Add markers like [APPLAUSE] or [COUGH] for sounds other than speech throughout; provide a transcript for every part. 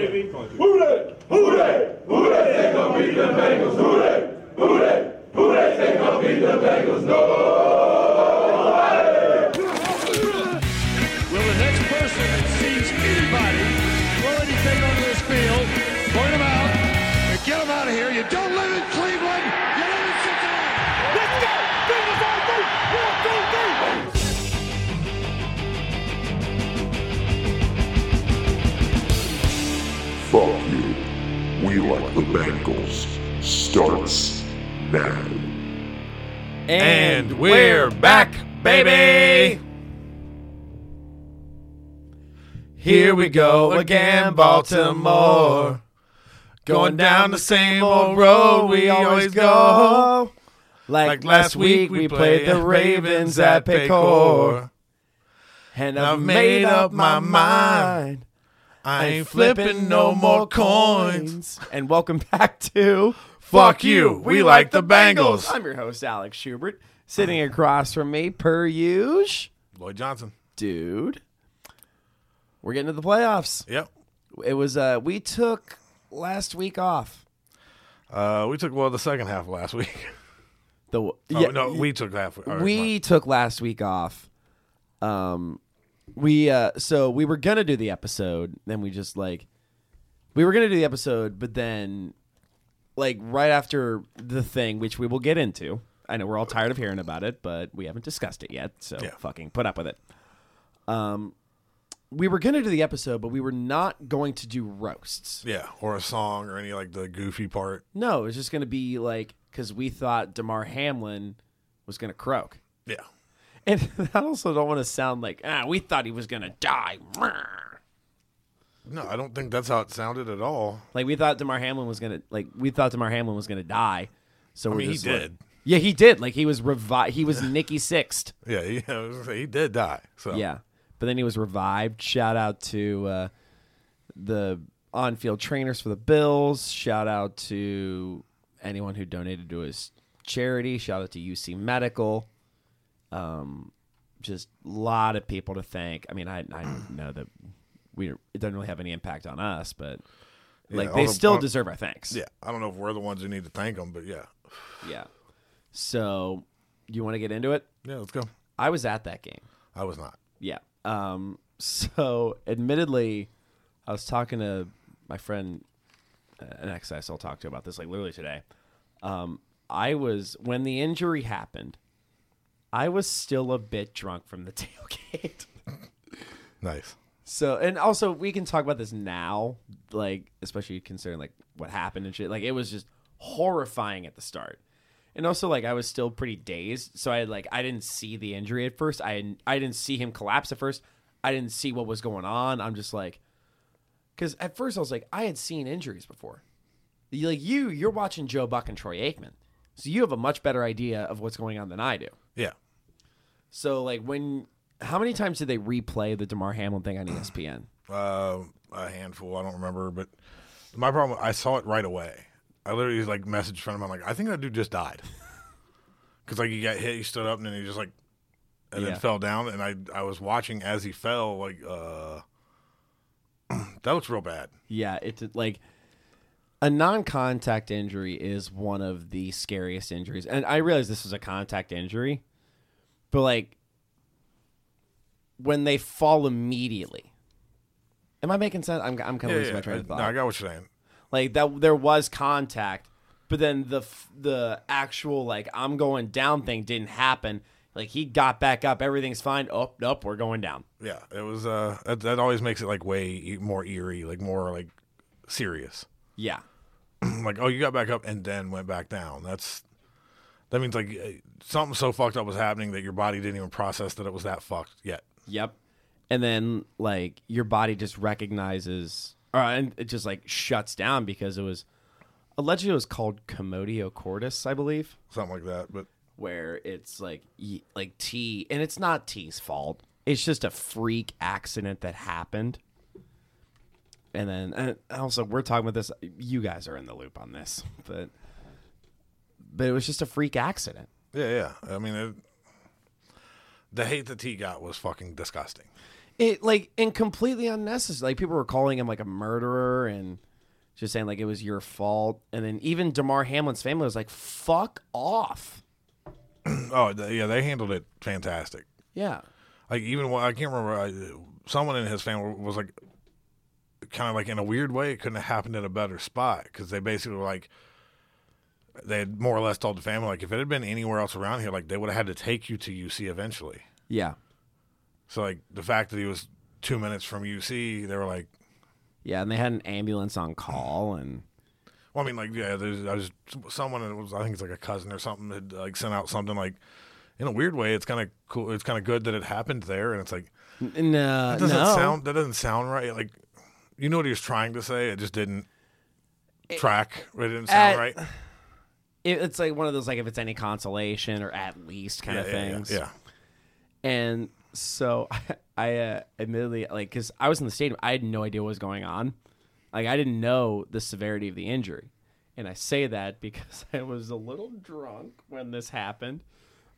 Here we go, JB. Who they? Who they? They gonna beat the Bengals? Who Starts now. And we're back, baby. Here we go again, Baltimore. Going down the same old road we always go. Like last week, we played the Ravens at Paycor. And I've made up my mind. I ain't flipping no more coins. And welcome [LAUGHS] back to Fuck you. We like the Bengals. I'm your host, Alex Schubert. Sitting [SIGHS] across from me, per usual, Lloyd Johnson. dude. We're getting to the playoffs. Yep. It was uh we took last week off. Uh, we took well the second half of last week. [LAUGHS] The Oh, yeah, no, we took half. all right, we took last week off. Um, we uh, so we were gonna do the episode, then we just like we were gonna do the episode, but then like right after the thing, which we will get into. I know we're all tired of hearing about it, but we haven't discussed it yet, so Yeah. fucking put up with it. Um, we were gonna do the episode, but we were not going to do roasts. Yeah, or a song or any like the goofy part. No, it's just gonna be like because we thought Damar Hamlin was gonna croak. Yeah. And [LAUGHS] I also don't want to sound like, ah, we thought he was going to die. No, I don't think that's how it sounded at all. Like, we thought Damar Hamlin was going to, like, we thought Damar Hamlin was to die. So I we're mean, he just like- did. yeah, he did. Like, he was revived. He was Nikki Sixx. [LAUGHS] Yeah, he, [LAUGHS] I was gonna say, he did die. So Yeah. But then he was revived. Shout out to uh, the on field trainers for the Bills. Shout out to anyone who donated to his charity. Shout out to UC Medical. Um, just a lot of people to thank. I mean, I, I know that we it doesn't really have any impact on us, but like Yeah, they still deserve our thanks. yeah. I don't know if we're the ones who need to thank them, but yeah, Yeah. So, you want to get into it? yeah. Let's go. I was at that game. I was not. Yeah. Um, [LAUGHS] so, admittedly, I was talking to my friend, uh, an ex I still talk to about this, like literally today. Um, I was, when the injury happened, I was still a bit drunk from the [LAUGHS] tailgate. Nice. So, and also we can talk about this now, like especially considering like what happened and shit. Like it was just horrifying at the start, and also like I was still pretty dazed. So I like I didn't see the injury at first. I I didn't see him collapse at first. I didn't see what was going on. I'm just like, because at first I was like I had seen injuries before. You- Like you, you're watching Joe Buck and Troy Aikman, so you have a much better idea of what's going on than I do. Yeah. So like when, how many times did they replay the Damar Hamlin thing on ESPN? [CLEARS THROAT] Uh, a handful. I don't remember, but my problem. I saw it right away. I literally like messaged friend of mine like, I think that dude just died. [LAUGHS] Because like he got hit, he stood up, and then he just like, and Yeah. then fell down. And I I was watching as he fell. Like, uh, [CLEARS THROAT] that looks real bad. Yeah, it's like a non-contact injury is one of the scariest injuries, and I realize this was a contact injury, but like when they fall immediately. Am I making sense? I'm, I'm kind of losing my train of thought. no, I got what you're saying. like that, there was contact, but then the the actual like I'm going down thing didn't happen. Like he got back up, everything's fine. Oh, nope, we're going down. Yeah, it was. Uh, that, that always makes it like way more eerie, like more like serious. Yeah, [CLEARS THROAT] like, oh, you got back up and then went back down. That's that means like eh, something so fucked up was happening that your body didn't even process that it was that fucked yet. Yep. and then like your body just recognizes, or and it just like shuts down because it was allegedly it was called commotio cordis, I believe, Something like that. But where it's like like T, and it's not T's fault. It's just a freak accident that happened. And then, and also, we're talking about this. You guys are in the loop on this, but but it was just a freak accident. yeah, yeah. I mean, it, the hate that he got was fucking disgusting. It like and completely unnecessary. Like people were calling him like a murderer and just saying like it was your fault. And then even Damar Hamlin's family was like, "Fuck off." [CLEARS THROAT] Oh, yeah, they handled it fantastic. Yeah, Like even I can't remember. I, someone in his family was like, kind of like in a weird way, it couldn't have happened in a better spot because they basically were like, they had more or less told the family like, if it had been anywhere else around here, like they would have had to take you to UC eventually. yeah, So like the fact that he was two minutes from UC, they were like, yeah. And they had an ambulance on call, and well, I mean, like yeah, there's I was someone that was I think it's like a cousin or something had like sent out something like. In a weird way, it's kind of cool. It's kind of good that it happened there, and it's like n- no, uh, That doesn't no. sound. That doesn't sound right. Like, you know what he was trying to say. It just didn't track. It didn't sound at- right. It- it's like one of those like if it's any consolation or at least kind Yeah, of yeah, yeah, things. yeah. And so [LAUGHS] I uh, admittedly like because I was in the stadium, I had no idea what was going on. Like I didn't know the severity of the injury, and I say that because [LAUGHS] I was a little drunk when this happened.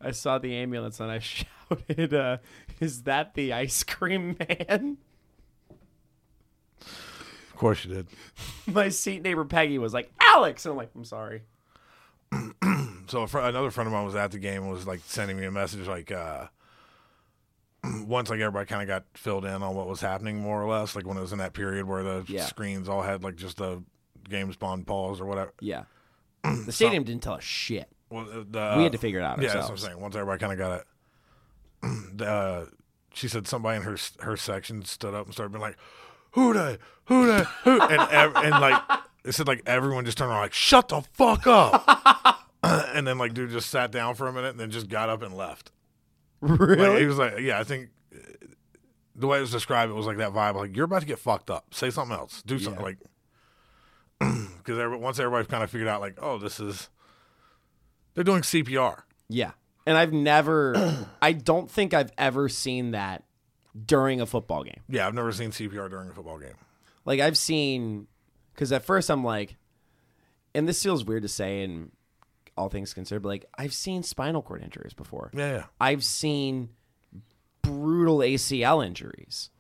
I saw the ambulance and I [LAUGHS] shouted, uh, "Is that the ice cream man?" Of course you did. My seat neighbor Peggy was like, "Alex," and I'm like, "I'm sorry." [CLEARS THROAT] So a fr- another friend of mine was at the game and was like sending me a message like uh once like everybody kind of got filled in on what was happening more or less like when it was in that period where the Yeah. screens all had like just the game spawn pause or whatever. Yeah, [CLEARS THROAT] the stadium didn't tell us shit. Well, uh, the, We had to figure it out Yeah, that's what I'm ourselves. saying. Once everybody kind of got it, [CLEARS THROAT] the, uh, she said somebody in her her section stood up and started being like, "Who they? Who they? Who?" And ev- and like it said like everyone just turned around like, "Shut the fuck up!" [LAUGHS] and then like dude just sat down for a minute and then just got up and left. Really? Like, he was like, "Yeah, I think." uh, The way it was described, it was like that vibe. Like you're about to get fucked up. Say something else. Do something like [CLEARS THROAT] because once everybody kind of figured out, like, oh, this is they're doing CPR. Yeah. And I've never, [CLEARS THROAT] I don't think I've ever seen that during a football game. Yeah, I've never seen CPR during a football game. Like I've seen, because at first I'm like, and this feels weird to say and all things considered, but like I've seen spinal cord injuries before. Yeah, yeah. I've seen brutal ACL injuries.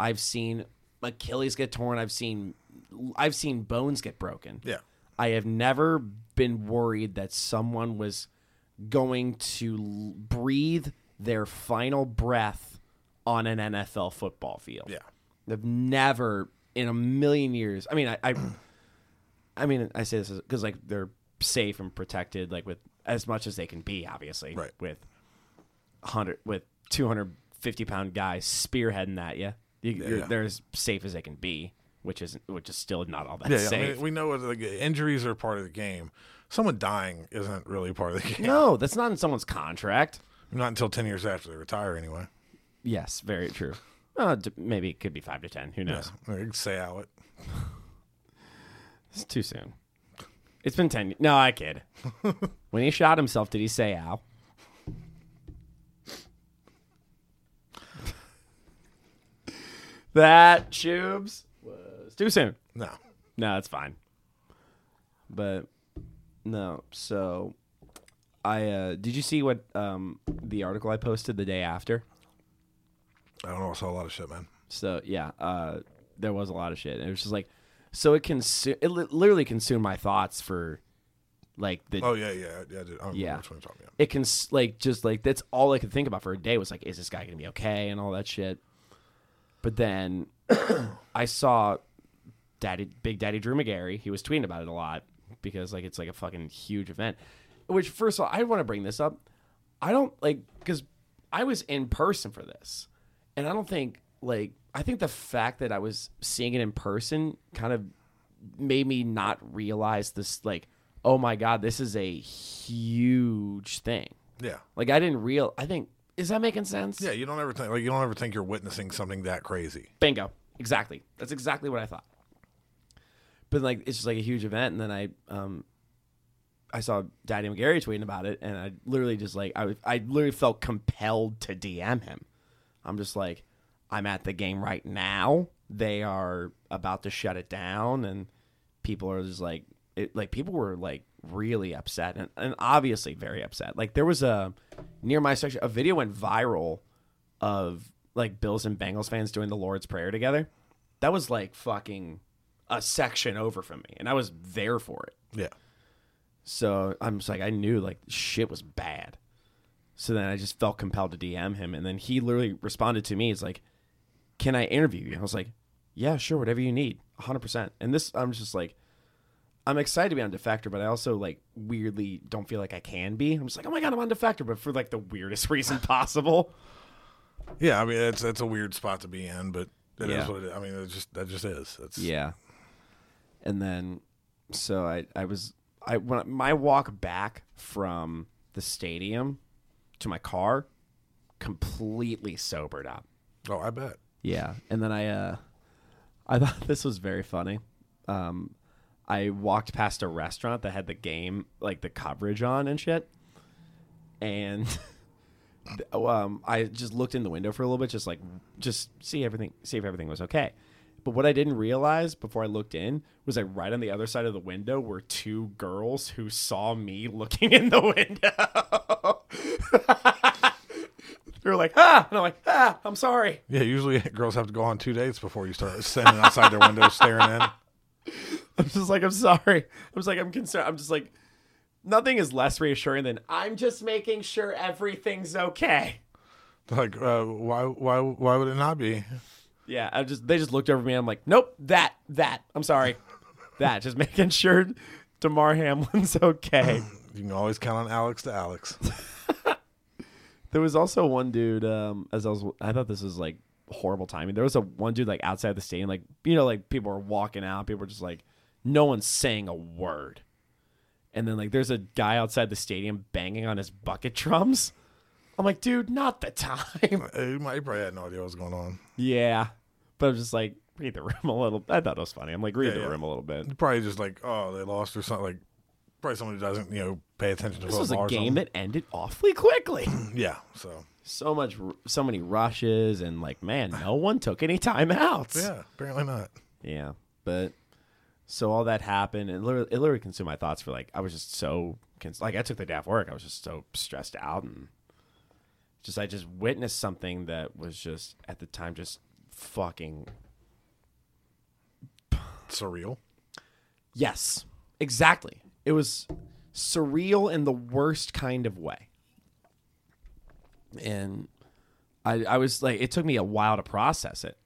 I've seen Achilles get torn. I've seen, I've seen bones get broken. Yeah. I have never been worried that someone was going to l- breathe their final breath on an NFL football field. Yeah. I've never in a million years. I mean, I, I, I mean, I say this because like they're safe and protected, like with as much as they can be, obviously, Right. With hundred, with two hundred fifty pound guys spearheading that, yeah, you, you're, yeah. they're as safe as they can be, which is which is still not all that Yeah, yeah. I safe. mean, we know like, injuries are part of the game. Someone dying isn't really part of the [LAUGHS] game. No, that's not in someone's contract. Not until 10 years after they retire, anyway. Yes, very true. Uh, d- maybe it could be five to ten. Who knows? Yeah. Say it. [LAUGHS] It's too soon. It's been ten. No, I kid. [LAUGHS] when he shot himself, did he say "ow"? that tubes was too soon. No. No, it's fine. But no, so I uh did you see what um the article I posted the day after? I don't know. I saw a lot of shit, man. So yeah, uh, there was a lot of shit. And it was just like, so it consume it li- literally consumed my thoughts for like the Oh, yeah, yeah. Yeah, did. I remember Yeah. which one you're talking about. it can s- like just like that's all I could think about for a day was like, is this guy gonna be okay and all that shit. But then [COUGHS] I saw Daddy Big Daddy Drew Magary. He was tweeting about it a lot because like it's like a fucking huge event. Which first of all, I want to bring this up. I don't like because I was in person for this, and I don't think like I think the fact that I was seeing it in person kind of made me not realize this like oh my god this is a huge thing Yeah. like I didn't real I think Is that making sense? Yeah, you don't ever think like you don't ever think you're witnessing something that crazy. Bingo. Exactly. That's exactly what I thought. But like it's just like a huge event, and then I um I saw Daddy Magary tweeting about it, and I literally just like I was- I literally felt compelled to DM him. I'm just like, I'm at the game right now. They are about to shut it down, and people are just like, it, like people were like really upset, and, and obviously very upset. Like there was a near my section, a video went viral of like Bills and Bengals fans doing the Lord's Prayer together. That was like fucking a section over from me, and I was there for it. Yeah. So I'm just like, I knew like shit was bad. So then I just felt compelled to DM him, and then he literally responded to me. It's like, "Can I interview you?" I was like, "Yeah, sure, whatever you need, 100." percent And this, I'm just like, I'm excited to be on Defector, but I also like weirdly don't feel like I can be. I'm just like, oh my god, I'm on Defector, but for like the weirdest [LAUGHS] reason possible. Yeah, I mean it's it's a weird spot to be in, but it is Yeah. what it is. I mean it just that just is. It's Yeah. And then, so I I was I when I- my walk back from the stadium to my car, completely sobered up. Oh, I bet. Yeah, and then I uh, I thought [LAUGHS] this was very funny. Um, I walked past a restaurant that had the game like the coverage on and shit, and [LAUGHS] um, I just looked in the window for a little bit, just like just see everything, see if everything was okay. But what I didn't realize before I looked in was that right on the other side of the window were two girls who saw me [LAUGHS] looking in the window. [LAUGHS] they were like, ah, and I'm like, ah, I'm sorry. Yeah, usually [LAUGHS] girls have to go on two dates before you start standing outside their window staring in. [LAUGHS] I'm just like, I'm sorry. I was like, I'm concerned. I'm just like, nothing is less reassuring than I'm just making sure everything's okay. Like, uh, why why why would it not be? Yeah, I just they just looked over me. I'm like, nope, that that. I'm sorry, that. Just making sure Damar Hamlin's okay. You can always count on Alex to Alex. There was also one dude. Um, as I was, I thought this was like horrible timing. There was a one dude like outside the stadium, like you know, like people were walking out. People were just like, no one's saying a word. And then like there's a guy outside the stadium banging on his bucket drums. I'm like, dude, not the time. [LAUGHS] You might probably had no idea what was going on. yeah, but I'm just like read the room a little. I thought it was funny. I'm like read Yeah, the yeah. room a little bit. Probably just like, oh, they lost or something. Like, probably someone who doesn't, you know, pay attention to This was a game that ended awfully quickly. [LAUGHS] Yeah. So so much, so many rushes, and like, man, no one took any timeouts. yeah, apparently not. Yeah, but so all that happened, and literally, it literally consumed my thoughts for like I was just so cons- like I took the day off work. I was just so stressed out, and just I just witnessed something that was just at the time just fucking Surreal. yes, exactly. It was surreal in the worst kind of way, and I I was like, it took me a while to process it.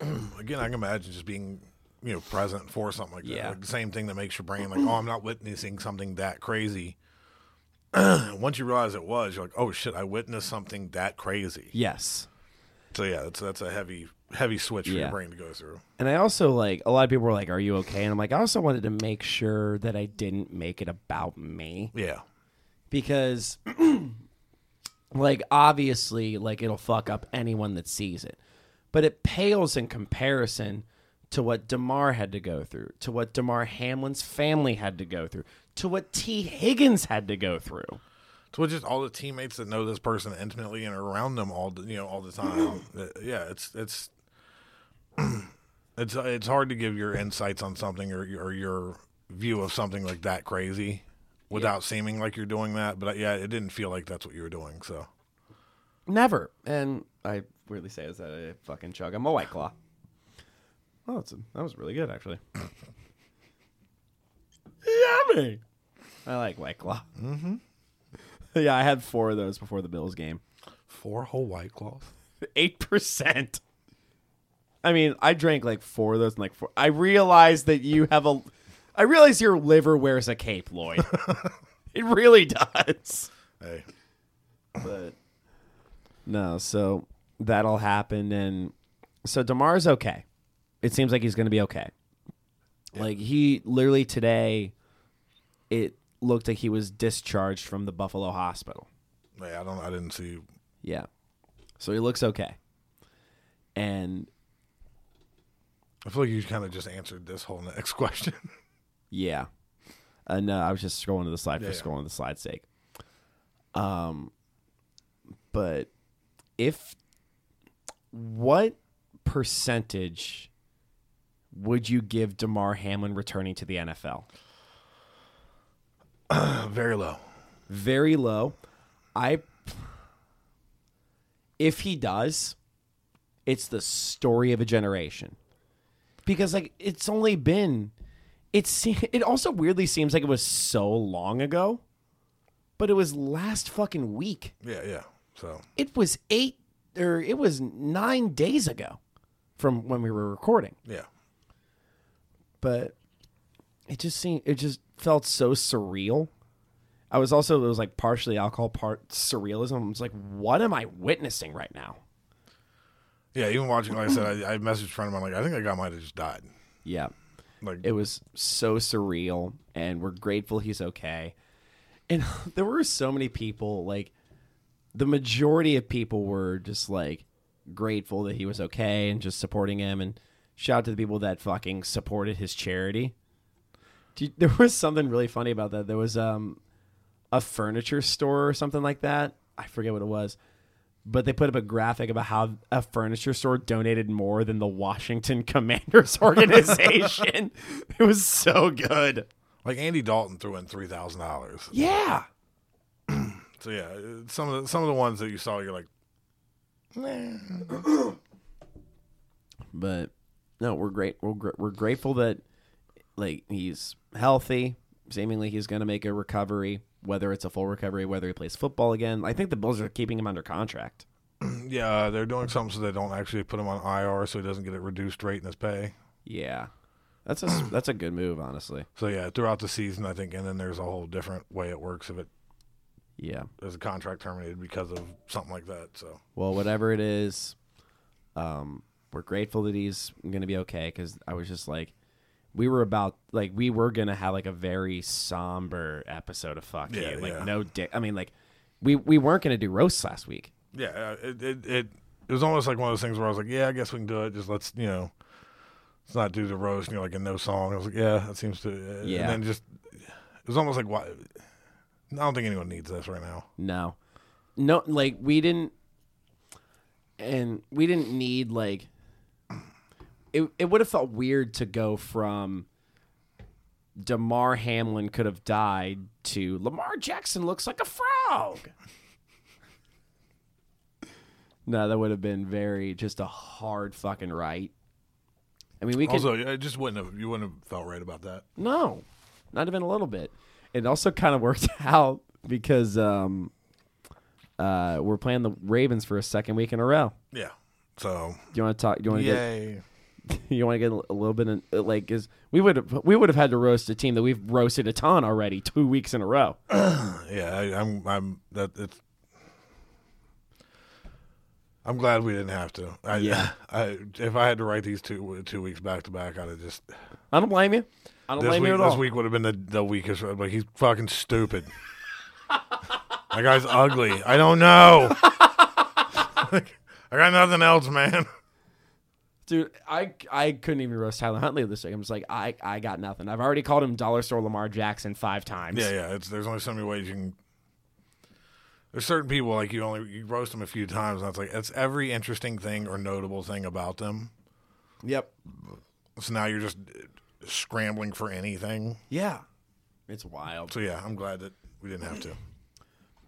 [CLEARS THROAT] Again, I can imagine just being, you know, present for something like that. Yeah. Like the same thing that makes your brain like, oh, I'm not witnessing something that crazy. [CLEARS THROAT] Once you realize it was, you're like, oh shit, I witnessed something that crazy. Yes. So yeah, that's that's a heavy heavy switch for Yeah. your brain to go through. And I also like a lot of people were like, "Are you okay?" And I'm like, I also wanted to make sure that I didn't make it about me Yeah. because, [CLEARS THROAT] like, obviously, like it'll fuck up anyone that sees it, but it pales in comparison to what Damar had to go through, to what Damar Hamlin's family had to go through, to what Tee Higgins had to go through. So just all the teammates that know this person intimately and are around them all, the, you know, all the time. [CLEARS THROAT] Uh, yeah, it's it's [CLEARS THROAT] it's it's hard to give your insights on something or or your view of something like that crazy without seeming like you're doing that. But uh, yeah, it didn't feel like that's what you were doing. So Never. And I weirdly say is that I fucking chug. I'm a white claw. Oh, that's that was really good actually. [LAUGHS] Yummy. I like white claw. Mm-hmm. [LAUGHS] yeah, I had four of those before the Bills game. four whole white claws. [LAUGHS] Eight percent. I mean, I drank like four of those and like four. I realized that you have a. I realize your liver wears a cape, Lloyd. [LAUGHS] it really does. Hey, but no so that'll happen, and so damar's okay it seems like he's going to be okay like he literally today it looked like he was discharged from the buffalo hospital Yeah, I don't. I didn't see. Yeah. So he looks okay. And I feel like you kind of just answered this whole next [LAUGHS] question. yeah. Uh, no, I was just scrolling to the slide for Yeah, yeah. scrolling to the slide's sake. Um, but if what percentage would you give Damar Hamlin returning to the NFL? [CLEARS THROAT] Very low. very low. I if he does, it's the story of a generation. Because like it's only been it se- [LAUGHS] it also weirdly seems like it was so long ago, but it was last fucking week. Yeah, yeah. So It was 8 or it was 9 days ago from when we were recording. yeah, but it just seemed it just felt so surreal. I was also it was like partially alcohol, part surrealism. I was like, what am I witnessing right now? Yeah. Even watching, like I said, [COUGHS] I, I messaged a friend of mine like, I think that guy might have just died. Yeah, Like, it was so surreal, and we're grateful he's okay. And [LAUGHS] there were so many people like the majority of people were just like grateful that he was okay and just supporting him and shout out to the people that fucking supported his charity. [LAUGHS] There was something really funny about that. There was um a furniture store or something like that. I forget what it was. But they put up a graphic about how a furniture store donated more than the Washington [LAUGHS] Commanders organization. it was so good. like Andy Dalton threw in three thousand dollars. Yeah. [CLEARS THROAT] So yeah, some of the some of the ones that you saw, you're like, but no, we're great. We're gr- we're grateful that like he's healthy. Seemingly, he's going to make a recovery, whether it's a full recovery, whether he plays football again. I think the Bills are keeping him under contract. [CLEARS THROAT] yeah, they're doing something so they don't actually put him on IR, so he doesn't get a reduced rate in his pay. Yeah, that's a [CLEARS THROAT] that's a good move, honestly. So yeah, throughout the season, I think, and then there's a whole different way it works if it Yeah. there's a contract terminated because of something like that. So Well, whatever it is, um, we're grateful that he's going to be okay. Because I was just like, we were about like we were going to have like a very somber episode of fuck Yeah, you, like yeah. no dick. I mean, like we we weren't going to do roasts last week. yeah, uh, it, it it it was almost like one of those things where I was like, yeah, I guess we can do it. Just let's you know, let's not do the roast. You know, like a no song. I was like, yeah, that seems to. Uh, Yeah. And then just it was almost like why. I don't think anyone needs this right now. No, no, like we didn't, and we didn't need like. It it would have felt weird to go from. Damar Hamlin could have died to Lamar Jackson looks like a frog. no, that would have been very just a hard fucking right. I mean, we could Also, it just wouldn't have you wouldn't have felt right about that. no, not even a little bit. It also kind of worked [LAUGHS] out because um, uh, we're playing the Ravens for a second week in a row. Yeah. So Do you want to talk? Do you want to yay. get? [LAUGHS] You want to get a little bit in, uh, like? Is we would have we would have had to roast a team that we've roasted a ton already two weeks in a row. [CLEARS THROAT] Yeah, I, I'm. I'm. That it's. I'm glad we didn't have to. I, Yeah. [LAUGHS] I if I had to write these two two weeks back to back, I'd have just. I don't blame you. I don't blame week, you at all. this week would have been the, the weakest. Like he's fucking stupid. [LAUGHS] that guy's ugly. I don't know. I got nothing else, man. Dude, I I couldn't even roast Tyler Huntley this week. I'm just like I I got nothing. I've already called him Dollar Store Lamar Jackson five times. Yeah, yeah. It's there's only so many ways you can. There's certain people like you only you roast them a few times, and it's like it's every interesting thing or notable thing about them. Yep. So now you're just scrambling for anything. Yeah. It's wild. So yeah, I'm glad that we didn't have to.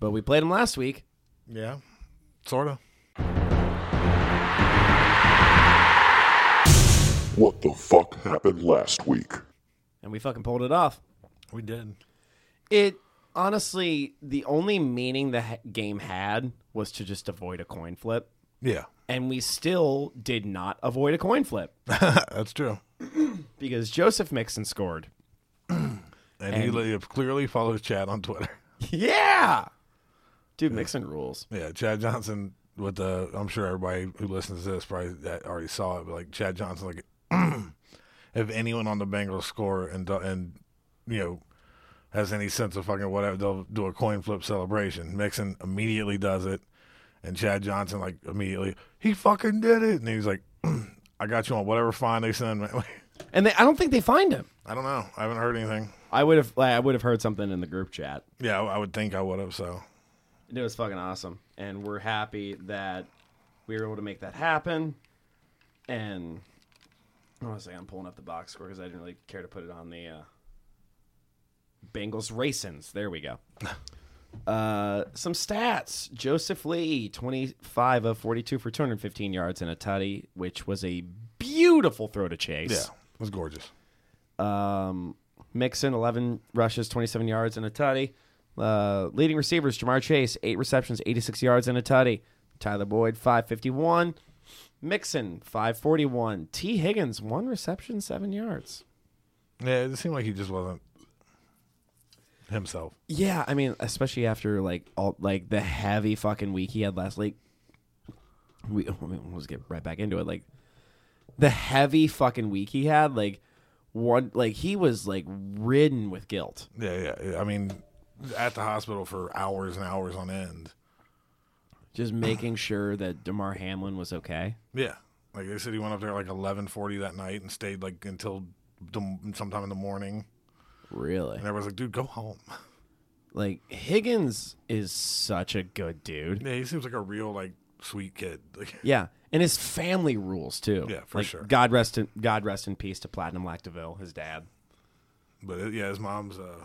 But we played him last week. Yeah, sorta. What the fuck happened last week? and we fucking pulled it off. We did. It honestly, the only meaning the ha- game had was to just avoid a coin flip, Yeah, and we still did not avoid a coin flip [LAUGHS] that's true. [CLEARS THROAT] because Joseph Mixon scored. [CLEARS THROAT] And, he clearly follows Chad on Twitter. [LAUGHS] Yeah, dude, Mixon rules. Yeah, Chad Johnson with the. I'm sure everybody who listens to this probably already saw it, but like Chad Johnson, like [CLEARS THROAT] if anyone on the Bengals score and and you know has any sense of fucking whatever, they'll do a coin flip celebration. Mixon immediately does it, and Chad Johnson like immediately he fucking did it, and he's like, [CLEARS THROAT] "I got you on whatever fine they send me." [LAUGHS] And they, I don't think they find him. I don't know. I haven't heard anything. I would have like, I would have heard something in the group chat. Yeah, I I would think I would have. So It was fucking awesome, and we're happy that we were able to make that happen. And honestly, I'm pulling up the box score because I didn't really care to put it on the uh, Bengals racins. There we go. [LAUGHS] Uh, some stats: Joseph Lee, 25 of 42 for 215 yards and a tutty, which was a beautiful throw to chase. yeah, it was gorgeous. Um, Mixon, 11 rushes, 27 yards, and a tutty. Uh, leading receivers, Ja'Marr Chase, 8 receptions, 86 yards, and a tutty. Tyler Boyd, 551. Mixon, 541. Tee Higgins, 1 reception, 7 yards. Yeah, it seemed like he just wasn't himself. Yeah, I mean, especially after like all like the heavy fucking week he had last week. We [LAUGHS] let's get right back into it. Like the heavy fucking week he had, like one like he was like ridden with guilt. Yeah. yeah. I mean, at the hospital for hours and hours on end. Just making sure that Damar Hamlin was okay. Yeah, like they said, he went up there like eleven forty that night and stayed like until sometime in the morning. Really? And everyone's like, "Dude, go home." [LAUGHS] Like Higgins is such a good dude. Yeah, he seems like a real like sweet kid. Like, [LAUGHS] Yeah, and his family rules too. Yeah, for Like, sure. God rest in God rest in peace to Platinum Lactaville, his dad. but it, yeah, his mom's uh,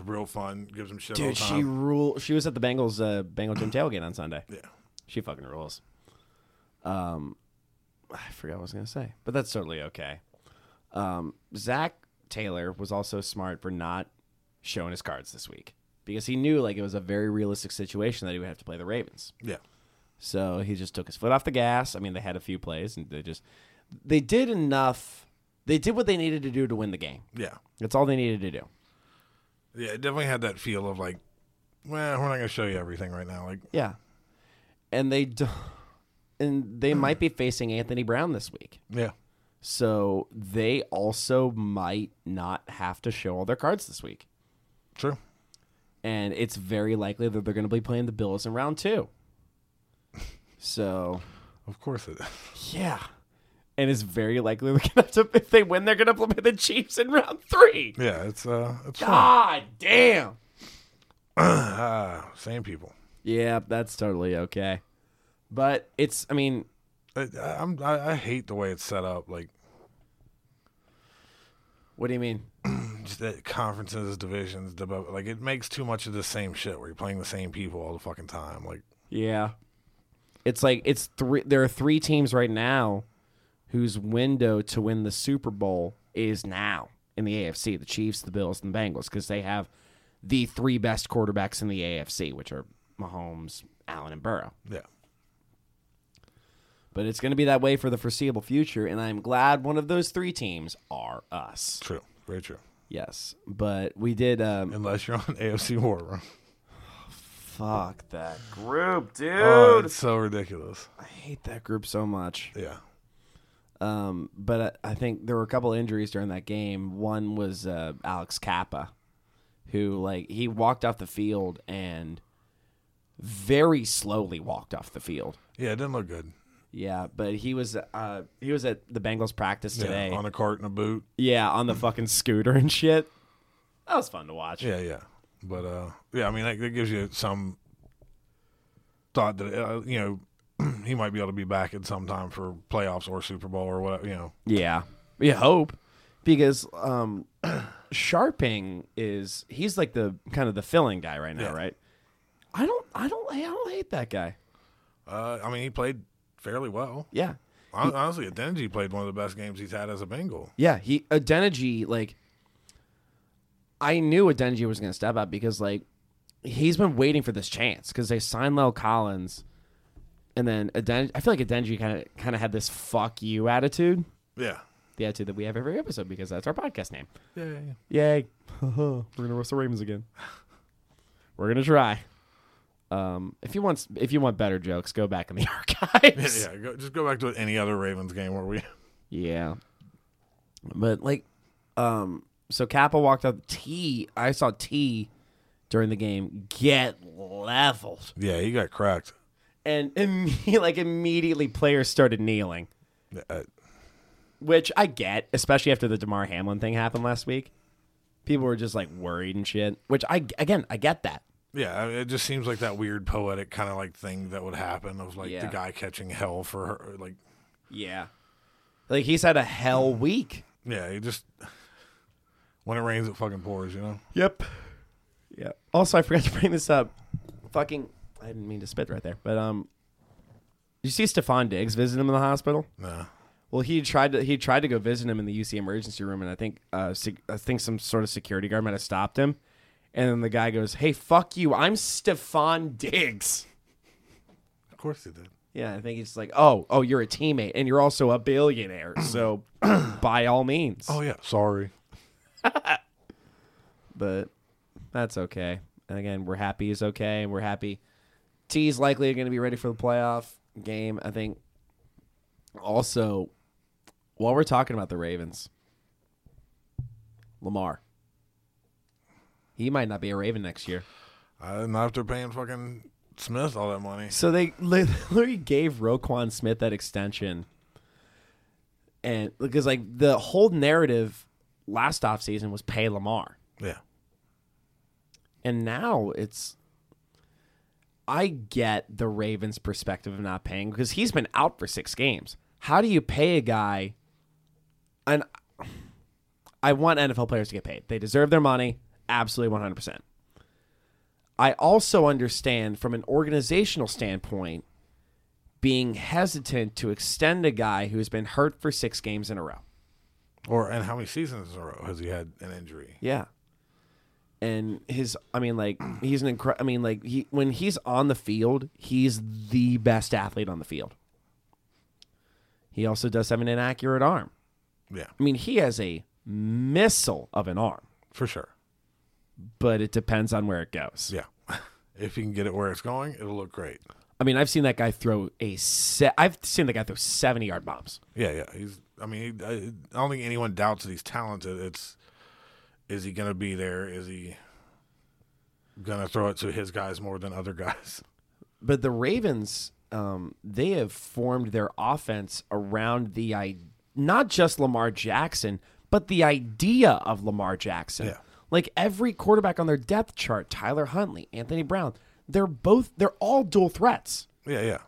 real fun. Gives him shit all Dude, she rule. She was at the Bengals uh, Bengal gym tailgate on Sunday. yeah, She fucking rules. Um, I forgot what I was gonna say, but that's totally okay. Um, Zac Taylor was also smart for not showing his cards this week because he knew like it was a very realistic situation that he would have to play the Ravens. yeah, So he just took his foot off the gas. I mean, they had a few plays and they just they did enough. They did what they needed to do to win the game. yeah, That's all they needed to do. Yeah. It definitely had that feel of like, well, we're not gonna show you everything right now. Like, Yeah, and they don't, and they might be facing Anthony Brown this week. yeah, So they also might not have to show all their cards this week. true. And it's very likely that they're going to be playing the Bills in round two. So, Of course it. yeah. And it's very likely to if they win, they're going to play the Chiefs in round three. Yeah, it's uh, it's fun. God damn. [CLEARS THROAT] Ah, same people. Yeah, that's totally okay. But it's, I mean, I, I'm I, I hate the way it's set up. Like what do you mean? [CLEARS THROAT] just that conferences, divisions, like it makes too much of the same shit where you're playing the same people all the fucking time. Like Yeah. It's like it's three there are three teams right now whose window to win the Super Bowl is now in the AFC, the Chiefs, the Bills, and the Bengals because they have the three best quarterbacks in the AFC, which are Mahomes, Allen, and Burrow. yeah, But it's going to be that way for the foreseeable future and I'm glad one of those three teams are us. true, very true. Yes, but we did um Unless you're on [LAUGHS] AFC War Room. fuck that group, dude. Oh, it's so ridiculous. I hate that group so much. Yeah, Um, but I I think there were a couple injuries during that game. One was uh, Alex Cappa, who like he walked off the field and very slowly walked off the field. yeah, it didn't look good. Yeah, but he was uh, he was at the Bengals practice today. Yeah, on a cart and a boot. yeah, on the fucking scooter and shit. That was fun to watch. Yeah, yeah. But uh, yeah, I mean that, that gives you some thought that uh, you know [CLEARS THROAT] he might be able to be back at some time for playoffs or Super Bowl or whatever. You know, Yeah. We hope because um [CLEARS THROAT] Sharping is he's like the kind of the filling guy right now, Yeah. right? I don't I don't I don't hate that guy. uh, I mean he played fairly well. Yeah. Hon- Honestly, Adeniji played one of the best games he's had as a Bengal. Yeah, he Adeniji like I knew Adeniji was going to step up because like he's been waiting for this chance cuz they signed La'el Collins and then Adeniji I feel like Adeniji kind of kind of had this fuck you attitude. Yeah. The attitude that we have every episode because that's our podcast name. Yeah, yeah, yeah. Yay. [LAUGHS] We're gonna roast the Ravens again. We're gonna try. Um, if you want if you want better jokes, go back in the [LAUGHS] [LAUGHS] Yeah, archives. yeah. Go, just go back to any other Ravens game where we. Yeah. But like um So Cappa walked out. T. I saw T during the game get leveled, Yeah, he got cracked. And [LAUGHS] imme- like immediately players started kneeling, Uh, which I get, especially after the Damar Hamlin thing happened last week. People were just like worried and shit. Which I again I get that. yeah, I mean, it just seems like that weird poetic kind of like thing that would happen of like Yeah. the guy catching hell for her. Like, Yeah, like he's had a hell week. yeah, he just when it rains, it fucking pours. You know. Yep. Yeah. Also, I forgot to bring this up. Fucking, I didn't mean to spit right there, but um, did you see Stefon Diggs visit him in the hospital? Nah. Well, he tried to he tried to go visit him in the UC emergency room, and I think uh, sec- I think some sort of security guard might have stopped him. And then the guy goes, "Hey, fuck you! I'm Stefon Diggs." Of course he did. Yeah, I think he's like, "Oh, oh, you're a teammate, and you're also a billionaire, so [CLEARS THROAT] by all means." Oh yeah, sorry. [LAUGHS] but that's okay. And again, we're happy he's okay, and we're happy T's likely going to be ready for the playoff game. I think. Also, while we're talking about the Ravens, Lamar, he might not be a Raven next year. Uh, not after paying fucking Smith all that money. So they [LAUGHS] literally gave Roquan Smith that extension. And because like the whole narrative last offseason was pay Lamar. Yeah. And now it's I get the Ravens' perspective of not paying because he's been out for six games. How do you pay a guy? And I want NFL players to get paid. They deserve their money. Absolutely 100%. I also understand from an organizational standpoint being hesitant to extend a guy who's been hurt for six games in a row. Or and how many seasons in a row has he had an injury? Yeah. And his, I mean, like he's an incredible. I mean, like he when he's on the field, he's the best athlete on the field. He also does have an inaccurate arm. Yeah, I mean, he has a missile of an arm, for sure. but it depends on where it goes. Yeah. [LAUGHS] If you can get it where it's going, it'll look great. I mean, I've seen that guy throw a set. I've seen the guy throw seventy yard bombs. Yeah, yeah. He's. I mean, I, I don't think anyone doubts that he's talented. It's, is he gonna be there? Is he gonna throw it to his guys more than other guys? [LAUGHS] But the Ravens, um, they have formed their offense around the I not just Lamar Jackson, but the idea of Lamar Jackson. Yeah. Like every quarterback on their depth chart, Tyler Huntley, Anthony Brown, they're both they're all dual threats. Yeah, yeah,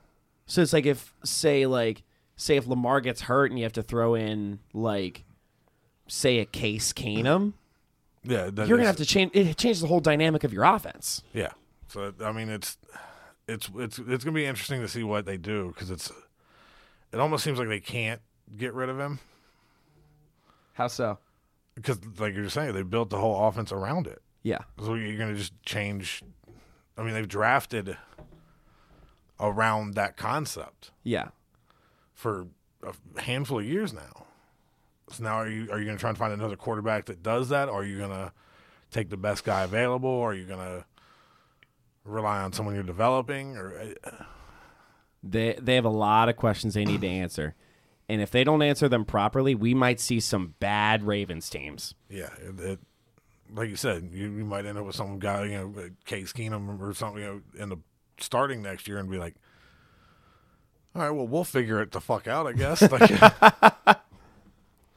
So it's like if say like say if Lamar gets hurt and you have to throw in like say a Case Keenum, yeah. that you're gonna have to change it changes the whole dynamic of your offense. Yeah. So I mean, it's it's it's it's gonna be interesting to see what they do because it's it almost seems like they can't get rid of him How so? because, like you're saying, they built the whole offense around it. Yeah. So you're gonna just change. I mean, they've drafted around that concept Yeah. for a handful of years now. So now, are you are you gonna try and find another quarterback that does that? Or are you gonna take the best guy available? Or are you gonna rely on someone you're developing? Or uh, They they have a lot of questions they need to [CLEARS THROAT] answer. And if they don't answer them properly, we might see some bad Ravens teams. Yeah, it, it, like you said, you, you might end up with some guy, you know, Case Keenum or something, you know, in the starting next year and be like, all right, well, we'll figure it the fuck out, I guess. [LAUGHS] like, [LAUGHS]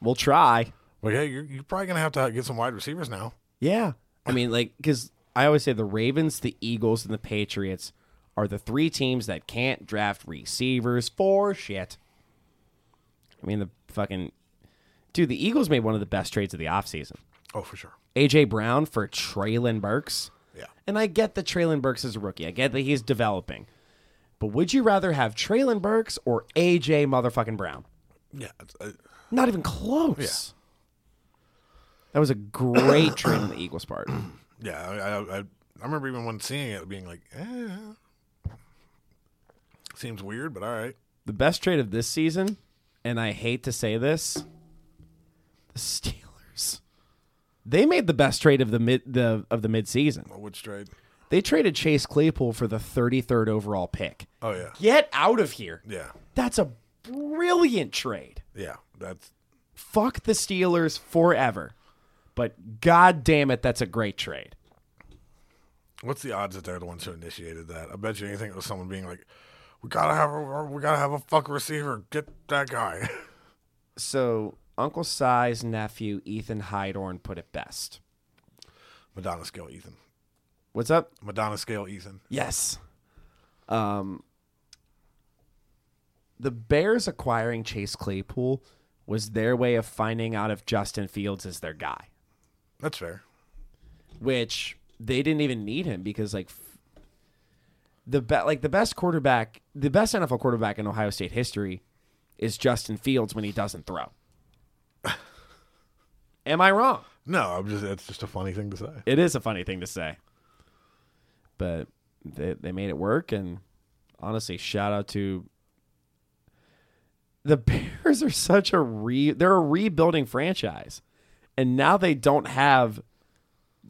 We'll try. like, hey, you're, you're probably gonna have to get some wide receivers now. Yeah. I mean, like, because I always say the Ravens, the Eagles, and the Patriots are the three teams that can't draft receivers for shit. I mean, the fucking. Dude, the Eagles made one of the best trades of the offseason. Oh, for sure. A.J. Brown for Treylon Burks. Yeah, And I get that Treylon Burks is a rookie. I get that he's developing. But would you rather have Treylon Burks or AJ motherfucking Brown? yeah, it's, uh, Not even close. That was a great [COUGHS] trade on the Eagles' part. [CLEARS THROAT] yeah. I, I, I, I remember even when seeing it, being like, eh, seems weird, but all right. The best trade of this season, and I hate to say this, the Steelers. They made the best trade of the mid the of the midseason. Well, which trade? They traded Chase Claypool for the 33rd overall pick. Oh yeah, Get out of here. yeah, That's a brilliant trade. yeah. That's fuck the Steelers forever. But god damn it, that's a great trade. What's the odds that they're the ones who initiated that? I bet you anything it was someone being like, "We gotta have a, we gotta have a fuck receiver. Get that guy." [LAUGHS] So Uncle Si's nephew Ethan Hydorn put it best. Madonna scale Ethan. What's up? Madonna scale Ethan. Yes. Um, the Bears acquiring Chase Claypool was their way of finding out if Justin Fields is their guy, That's fair. which they didn't even need him because like f- the be- like the best quarterback, the best NFL quarterback in Ohio State history is Justin Fields when he doesn't throw. [LAUGHS] Am I wrong? No, I'm just it's just a funny thing to say. It is a funny thing to say, but they they made it work. And honestly, shout out to the [LAUGHS] Bears. Are such a re they're a rebuilding franchise, and now they don't have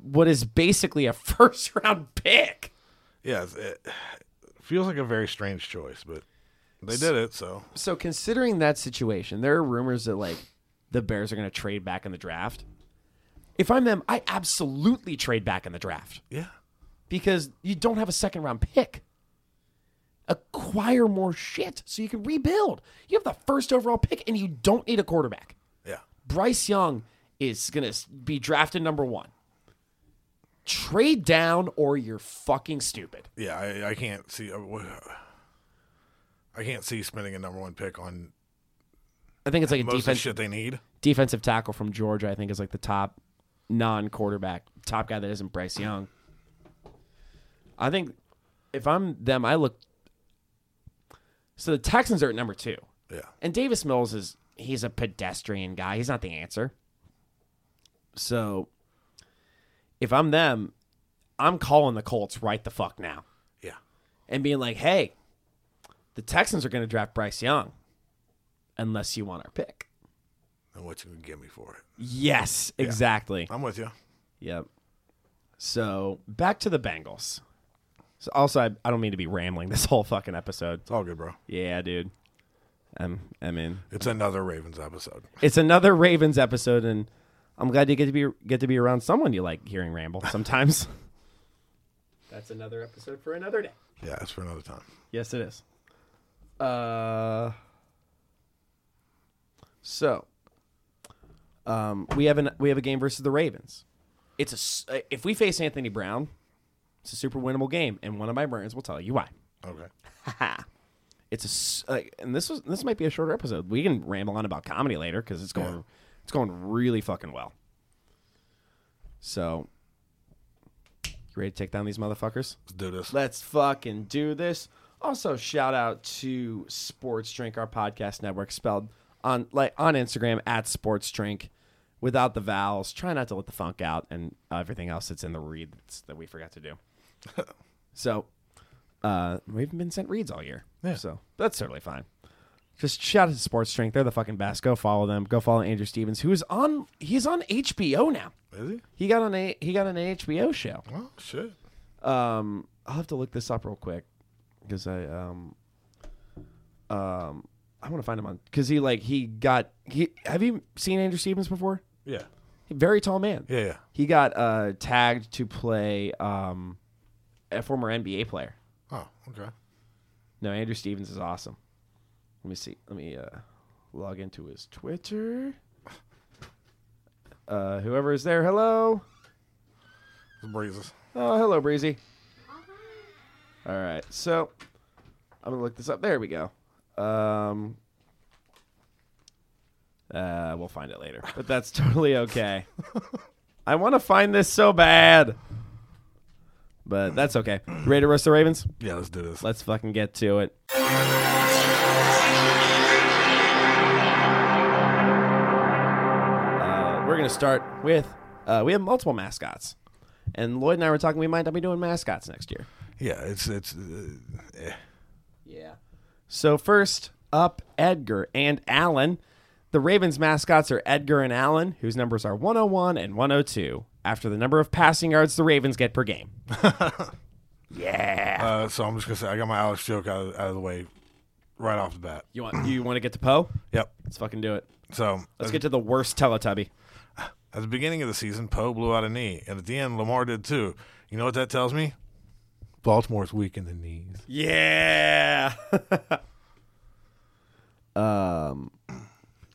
what is basically a [LAUGHS] first round pick. Yeah, it's- it feels like a very strange choice, but they did it. So So considering that situation, there are rumors that like the Bears are going to trade back in the draft. If I'm them, I absolutely trade back in the draft. yeah, because you don't have a second round pick. Acquire more shit so you can rebuild. You have the first overall pick and you don't need a quarterback. yeah. Bryce Young is going to be drafted number one. Trade down or you're fucking stupid. Yeah, I, I can't see. uh, I can't see spending a number one pick on I think it's like a defense, shit they need. defensive tackle from Georgia. I think is like the top non quarterback, top guy that isn't Bryce Young. I think if I'm them, I look. So the Texans are at number two. Yeah, And Davis Mills is he's a pedestrian guy. He's not the answer. So if I'm them, I'm calling the Colts right the fuck now yeah. and being like, "Hey, the Texans are going to draft Bryce Young unless you want our pick." And what you gonna give me for it? Yes, exactly. I'm with you. Yep. So back to the Bengals. So also, I, I don't mean to be rambling this [LAUGHS] whole fucking episode. It's all good, bro. Yeah, dude. I'm I'm in. It's another Ravens episode. It's another Ravens episode, and I'm glad you get to be get to be around someone you like hearing ramble [LAUGHS] sometimes. That's another episode for another day. Yeah, it's for another time. Yes, it is. Uh, so, um, we have an we have a game versus the Ravens. It's a s- uh, if we face Anthony Brown, it's a super winnable game, and one of my brains will tell you why. Okay. [LAUGHS] It's a uh, and this was this might be a shorter episode. We can ramble on about comedy later because it's going it's going really fucking well. So, you ready to take down these motherfuckers? Let's do this. Let's fucking do this. Also, shout out to Sports Drink, our podcast network, spelled on like on Instagram at Sports Drink, without the vowels. Try not to let the funk out and everything else that's in the read that's, that we forgot to do. [LAUGHS] so, uh, we haven't been sent reads all year. Yeah. So that's totally fine. Just shout out to Sports Drink. They're the fucking best. Go follow them. Go follow Andrew Stevens, who is on. He's on HBO now. Is he? He got on a he got on an HBO show. Oh shit. Um, I'll have to look this up real quick because I um um I want to find him on because he like he got he have you seen Andrew Stevens before? Yeah. Very tall man. Yeah, yeah. He got uh tagged to play um a former NBA player. Oh, okay. No, Andrew Stevens is awesome. Let me see. Let me uh log into his Twitter. Uh, whoever is there, hello. It's breezes. Oh, hello, Breezy. All right, so I'm gonna look this up. There we go. Um, uh, we'll find it later, but that's totally okay. [LAUGHS] I want to find this so bad, but that's okay. Ready to roast the Ravens? Yeah, let's do this. Let's fucking get to it. Uh, we're gonna start with uh, we have multiple mascots, and Lloyd and I were talking. We might not be doing mascots next year. yeah, it's it's. Uh, eh. Yeah. So first up, Edgar and Allen. The Ravens mascots are Edgar and Allen, whose numbers are 101 and 102. After the number of passing yards the Ravens get per game. [LAUGHS] yeah. Uh, so I'm just gonna say I got my Alex joke out of, out of the way right off the bat. You want you want to get to Poe? [CLEARS THROAT] Yep. Let's fucking do it. So Let's get to the worst Teletubby. At the beginning of the season, Poe blew out a knee, and at the end, Lamar did too. You know what that tells me? Baltimore's weak in the knees. Yeah. [LAUGHS] um,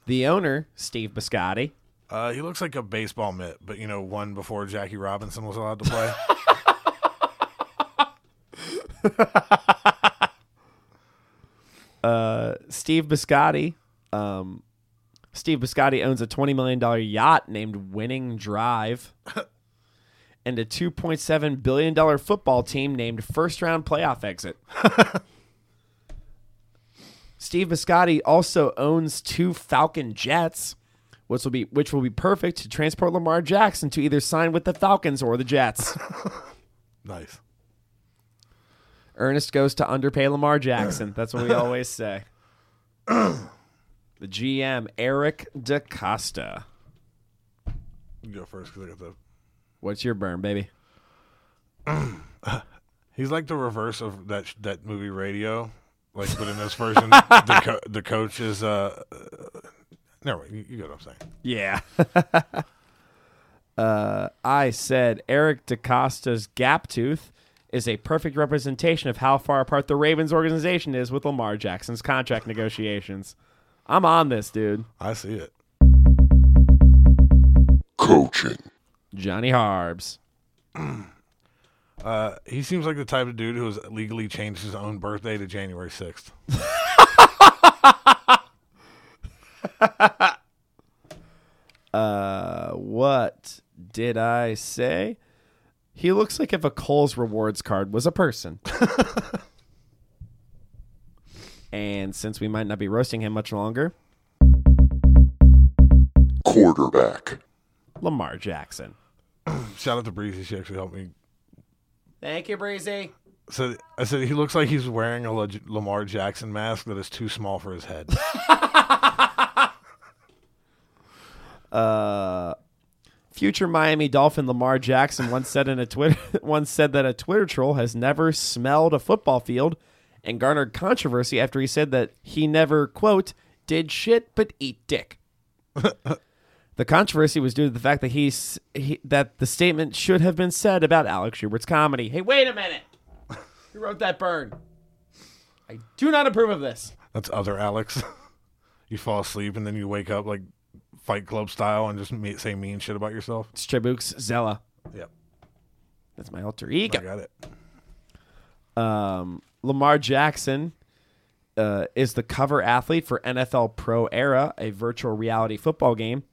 the owner, Steve Bisciotti. Uh, he looks like a baseball mitt, but you know, one before Jackie Robinson was allowed to play. [LAUGHS] [LAUGHS] Uh, Steve Bisciotti. Um, Steve Bisciotti owns a twenty million dollar yacht named Winning Drive, [LAUGHS] and a two point seven billion dollar football team named First Round Playoff Exit. Steve Bisciotti also owns two Falcon jets, which will be which will be perfect to transport Lamar Jackson to either sign with the Falcons or the Jets. [LAUGHS] nice. Ernest goes to underpay Lamar Jackson. That's what we [LAUGHS] always say. the GM, Eric DeCosta. You go first because I got the. What's your burn, baby? [CLEARS THROAT] He's like the reverse of that that movie Radio, like but in this version, the [LAUGHS] co- the coach is uh, uh never mind. You, you get what I'm saying. Yeah. [LAUGHS] uh, I said Eric DeCosta's gap tooth is a perfect representation of how far apart the Ravens organization is with Lamar Jackson's contract negotiations. I'm on this, dude. I see it. Coaching. Johnny Harbs. [CLEARS THROAT] Uh, he seems like the type of dude who has legally changed his own birthday to January 6th. [LAUGHS] [LAUGHS] Uh, what did I say? He looks like if a Kohl's rewards card was a person. [LAUGHS] and since we might not be roasting him much longer, Quarterback. Lamar Jackson. [CLEARS THROAT] Shout out to Breezy. She actually helped me. Thank you, Breezy. So I said he looks like he's wearing a leg- Lamar Jackson mask that is too small for his head. [LAUGHS] Uh, future Miami Dolphin Lamar Jackson once said in a Twitter [LAUGHS] once said that a Twitter troll has never smelled a football field and garnered controversy after he said that he never quote did shit but eat dick. [LAUGHS] the controversy was due to the fact that he's he, that the statement should have been said about Alex Schubert's comedy. Hey, wait a minute. Who wrote that burn? I do not approve of this. That's other Alex. [LAUGHS] you fall asleep and then you wake up like Fight Club style and just me- say mean shit about yourself. It's Tribux Zella. Yep, That's my alter ego. I got it. um, Lamar Jackson uh, is the cover athlete for NFL Pro Era, a virtual reality football game.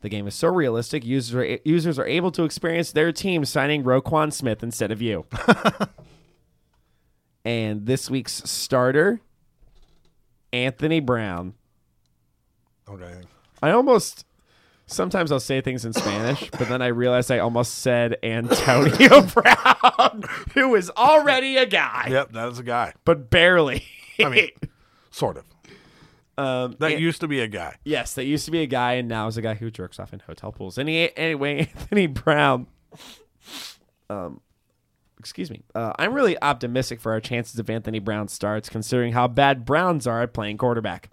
The game is so realistic, users are, users are able to experience their team signing Roquan Smith instead of you. [LAUGHS] and this week's starter, Anthony Brown. Okay. I almost sometimes I'll say things in Spanish, but then I realize I almost said Antonio [LAUGHS] Brown, who is already a guy, Yep, that is a guy. but barely. I mean, sort of. um, That An- used to be a guy. yes, that used to be a guy, and now is a guy who jerks off in hotel pools. Any anyway, [LAUGHS] Anthony Brown. Um, excuse me. Uh, I'm really optimistic for our chances of Anthony Brown starts, considering how bad Browns are at playing quarterback.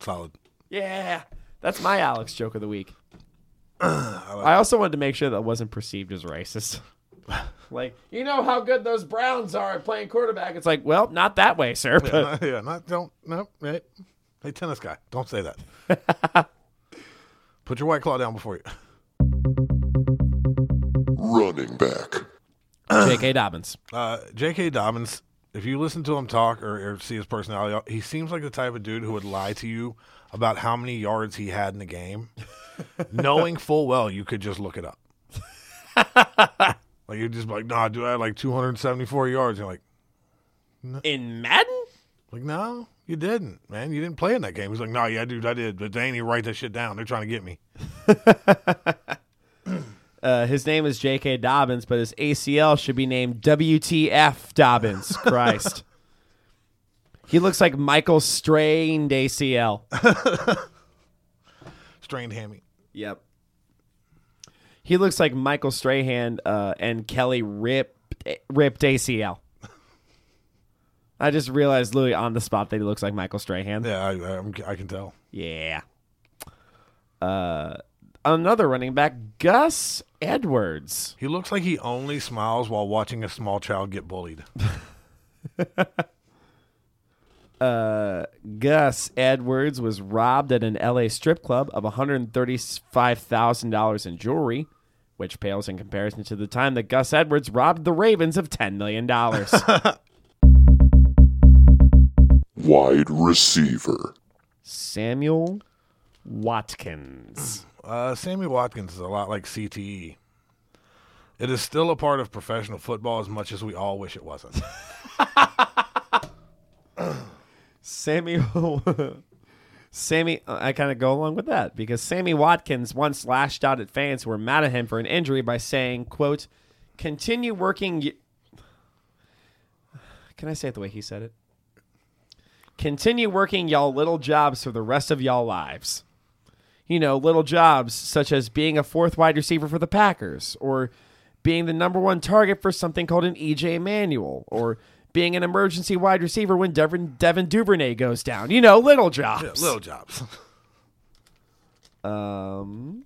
Solid. Yeah, that's my Alex joke of the week. [CLEARS THROAT] I also wanted to make sure that wasn't perceived as racist. [LAUGHS] like, you know how good those Browns are at playing quarterback. It's like, well, not that way, sir. Yeah, But not, yeah, not don't no. Hey, hey, tennis guy, don't say that. [LAUGHS] Put your white claw down before you. Running back. J.K. Dobbins. Uh, J.K. Dobbins, if you listen to him talk or, or see his personality, he seems like the type of dude who would lie to you about how many yards he had in the game, [LAUGHS] knowing full well you could just look it up. [LAUGHS] like you're just like, nah, dude, I had like 274 yards. You're like, In Madden? like, no, you didn't, man. You didn't play in that game. He's like, no, yeah, dude, I did, but they ain't even write that shit down. They're trying to get me. [LAUGHS] Uh, his name is J.K. Dobbins, but his ACL should be named WTF Dobbins. [LAUGHS] Christ. he looks like Michael strained ACL. [LAUGHS] Strained hammy. Yep. He looks like Michael Strahan uh, and Kelly ripped ripped ACL. I just realized literally on the spot that he looks like Michael Strahan. Yeah, I, I, I'm- I can tell. Yeah. Uh, another running back, Gus Edwards. He looks like he only smiles while watching a small child get bullied. [LAUGHS] Uh, Gus Edwards was robbed at an LA strip club of $135,000 in jewelry, which pales in comparison to the time that Gus Edwards robbed the Ravens of $10 million. [LAUGHS] Wide receiver. Samuel Watkins. Uh, Sammy Watkins is a lot like CTE. It is still a part of professional football as much as we all wish it wasn't. [LAUGHS] Samuel. Sammy, I kind of go along with that because Sammy Watkins once lashed out at fans who were mad at him for an injury by saying, "quote Continue working." Y- Can I say it the way he said it? Continue working y'all little jobs for the rest of y'all lives. You know, little jobs such as being a fourth wide receiver for the Packers, or being the number one target for something called an EJ Manuel, or being an emergency wide receiver when Devin, Devin Duvernay goes down. You know, little jobs. Yeah, little jobs. [LAUGHS] Um,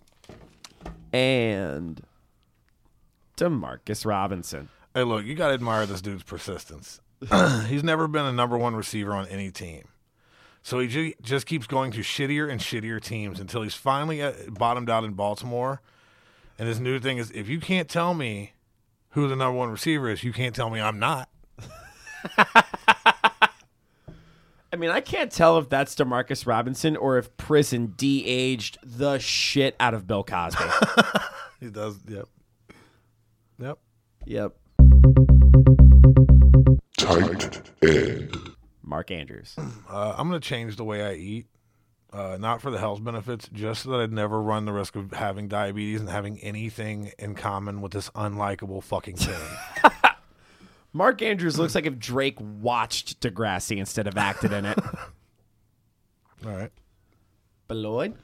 and Demarcus Robinson. hey, look, you got to admire this dude's persistence. [CLEARS THROAT] He's never been a number one receiver on any team. So he ju- just keeps going to shittier and shittier teams until he's finally uh, bottomed out in Baltimore. And his new thing is if you can't tell me who the number one receiver is, you can't tell me I'm not. [LAUGHS] I mean, I can't tell if that's Demarcus Robinson or if prison de-aged the shit out of Bill Cosby. [LAUGHS] He does, yep. Yep. yep. Tight end. Mark Andrews. [CLEARS THROAT] Uh, I'm going to change the way I eat. Uh, not for the health benefits, just so that I'd never run the risk of having diabetes and having anything in common with this unlikable fucking thing. [LAUGHS] Mark Andrews looks like if Drake watched Degrassi instead of acted in it. [LAUGHS] All right, but Lloyd,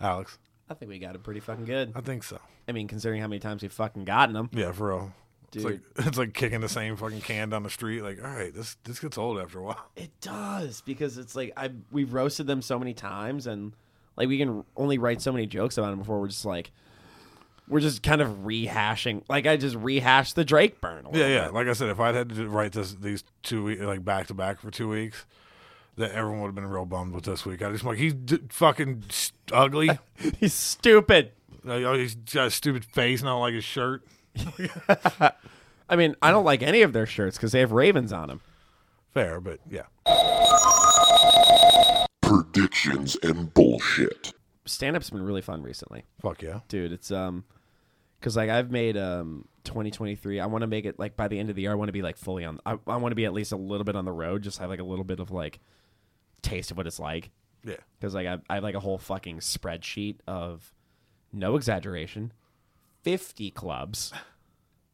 Alex, I think we got it pretty fucking good. I think so. I mean, considering how many times we've fucking gotten them. Yeah, for real. It's like [LAUGHS] it's like kicking the same fucking can down the street. Like, all right, this this gets old after a while. It does because it's like I we've roasted them so many times and like we can only write so many jokes about them before we're just like we're just kind of rehashing. Like I just rehashed the Drake burn. Yeah, yeah. bit. Like I said, if I'd had to write this these two weeks like back to back for two weeks, that everyone would have been real bummed with this week. I just like he's d- fucking ugly. [LAUGHS] He's stupid. Uh, he's got a stupid face, and I don't like his shirt. [LAUGHS] I mean, I don't like any of their shirts because they have ravens on them. Fair, but yeah. Predictions and bullshit. Stand up's been really fun recently, Fuck yeah. dude. It's um, because like I've made um 2023. I want to make it like by the end of the year. I want to be like fully on. I, I want to be at least a little bit on the road. Just have like a little bit of like taste of what it's like. Yeah. because like I, I have like a whole fucking spreadsheet of no exaggeration 50 clubs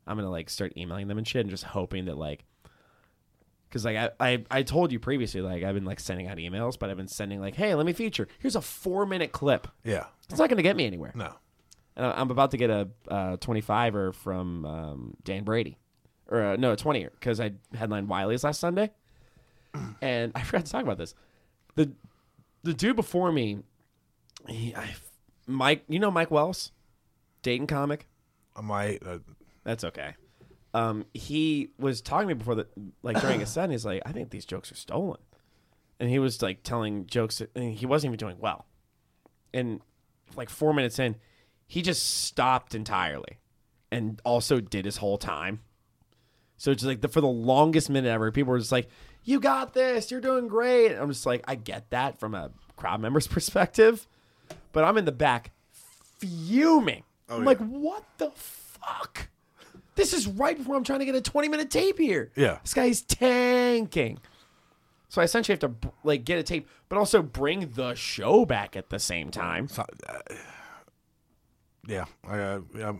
i'm gonna like start emailing them and shit and just hoping that like because like I, I i told you previously like i've been like sending out emails but i've been sending like hey let me feature. Here's a four minute clip. Yeah. it's not gonna get me anywhere. No. and I- i'm about to get a uh, 25er from um, dan brady. Or uh, no a 20er because i headlined wiley's last sunday. [CLEARS THROAT] And i forgot to talk about this. The the dude before me, he, I, Mike, you know Mike Wells, Dayton comic. I might. Uh, That's okay. Um, he was talking to me before the like during a [COUGHS] set. And he's like, I think these jokes are stolen, and he was like telling jokes. And he wasn't even doing well. And like four minutes in, he just stopped entirely, and also did his whole time. So it's just like the, for the longest minute ever, people were just like, "You got this. You're doing great." And I'm just like, I get that from a crowd member's [LAUGHS] perspective, but I'm in the back fuming. I'm like, "What the fuck? This is right before I'm trying to get a 20 minute tape here. Yeah. this guy's tanking." So I essentially have to like get a tape, but also bring the show back at the same time. so- uh, yeah. I, uh, yeah.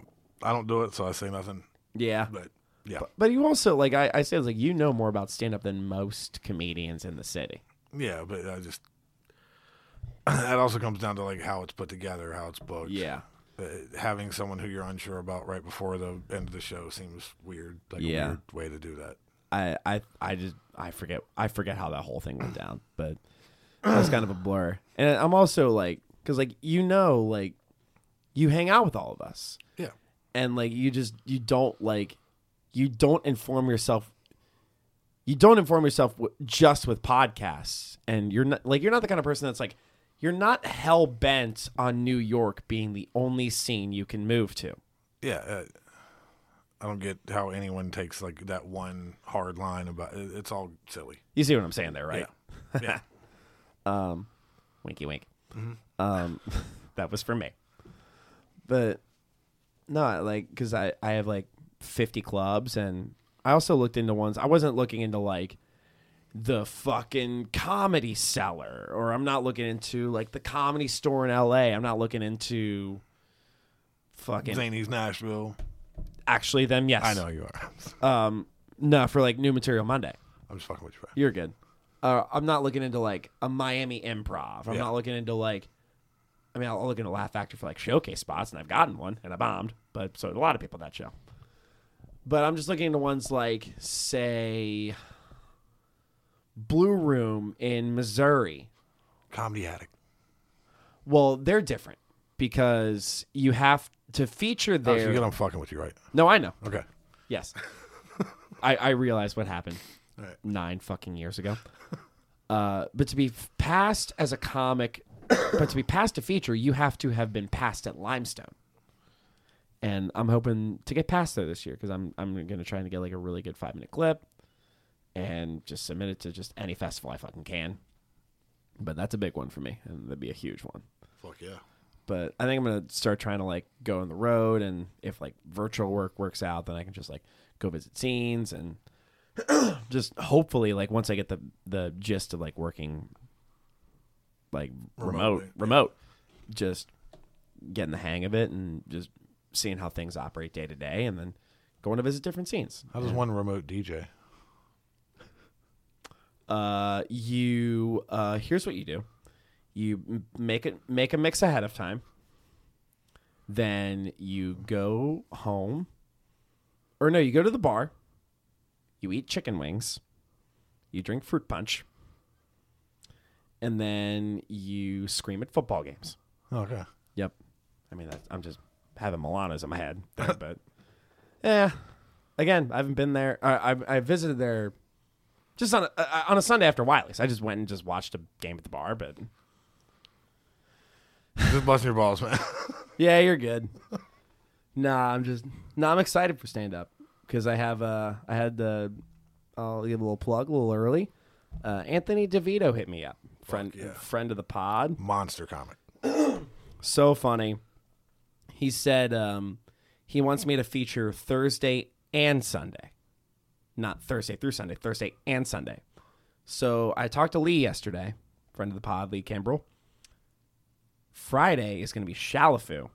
I don't do it, so I say nothing. Yeah, But yeah. but you also like I, I say like you know more about stand up than most comedians in the city. Yeah, but I just. [CLEARS THROAT] That also comes down to like how it's put together, how it's booked. Yeah. Uh, having someone who you're unsure about right before the end of the show seems weird. Like Yeah. a weird way to do that. I, I I just I forget I forget how that whole thing went down, but that's kind of a blur. And I'm also like, because like you know, like you hang out with all of us Yeah. and like you just you don't like you don't inform yourself you don't inform yourself w- just with podcasts and you're not like you're not the kind of person that's like you're not hell bent on New York being the only scene you can move to. Yeah. Uh, I don't get how anyone takes like that one hard line about it. It's all silly. You see what I'm saying there, right? Yeah. Yeah. [LAUGHS] Winky wink. Um, [LAUGHS] that was for me. But no, like because I I have like 50 clubs, and I also looked into ones. I wasn't looking into like the fucking comedy cellar, or I'm not looking into like the comedy store in L.A. I'm not looking into fucking Zanies Nashville. actually them. Yes, I know you are. [LAUGHS] Um, no, for like New Material Monday. I'm just fucking with you. Bro. You're good. Uh, I'm not looking into like a Miami improv. I'm Yeah. not looking into like. I mean, I'll look into Laugh Factory for like showcase spots, and I've gotten one, and I bombed. But so a lot of people that show. But I'm just looking into ones like, say, Blue Room in Missouri. Comedy Attic. Well, they're different because you have to feature Oh, so you get I'm fucking with you, right? no, I know. Okay. Yes. I, I realized what happened Right. nine fucking years ago. Uh, but to be passed as a comic, but to be passed a feature, you have to have been passed at Limestone. And I'm hoping to get past there this year because I'm I'm gonna try to get like a really good five minute clip, and just submit it to just any festival I fucking can. But that's a big one for me, and that'd be a huge one Fuck yeah. but I think I'm gonna start trying to like go on the road, and if like virtual work works out, then I can just like go visit scenes and [CLEARS THROAT] just hopefully like once I get the the gist of like working like remote Remotely, yeah. remote, just getting the hang of it and just seeing how things operate day to day, and then going to visit different scenes. How does one remote DJ? Uh, you uh, here's what you do: you make it make a mix ahead of time. Then you go home, or no, you go to the bar. You eat chicken wings. You drink fruit punch, and then you scream at football games. Okay. Yep. I mean, that's, I'm just having Milanos in my head, there, [LAUGHS] but yeah. Again, I haven't been there. I I, I visited there just on a, uh, on a Sunday after Wiley's. I just went and just watched a game at the bar, but [LAUGHS] Just busting your balls, man. [LAUGHS] yeah, you're good. nah, I'm just no. I'm excited for stand up because I have uh I had the I'll give a little plug a little early. Uh, Anthony DeVito hit me up, friend yeah. friend of the pod. Monster comic. [CLEARS THROAT] so funny. He said um, he wants me to feature Thursday and Sunday, not Thursday through Sunday, Thursday and Sunday. So I talked to Lee yesterday, friend of the pod, Lee Kimbrell. Friday is going to be Shalafu.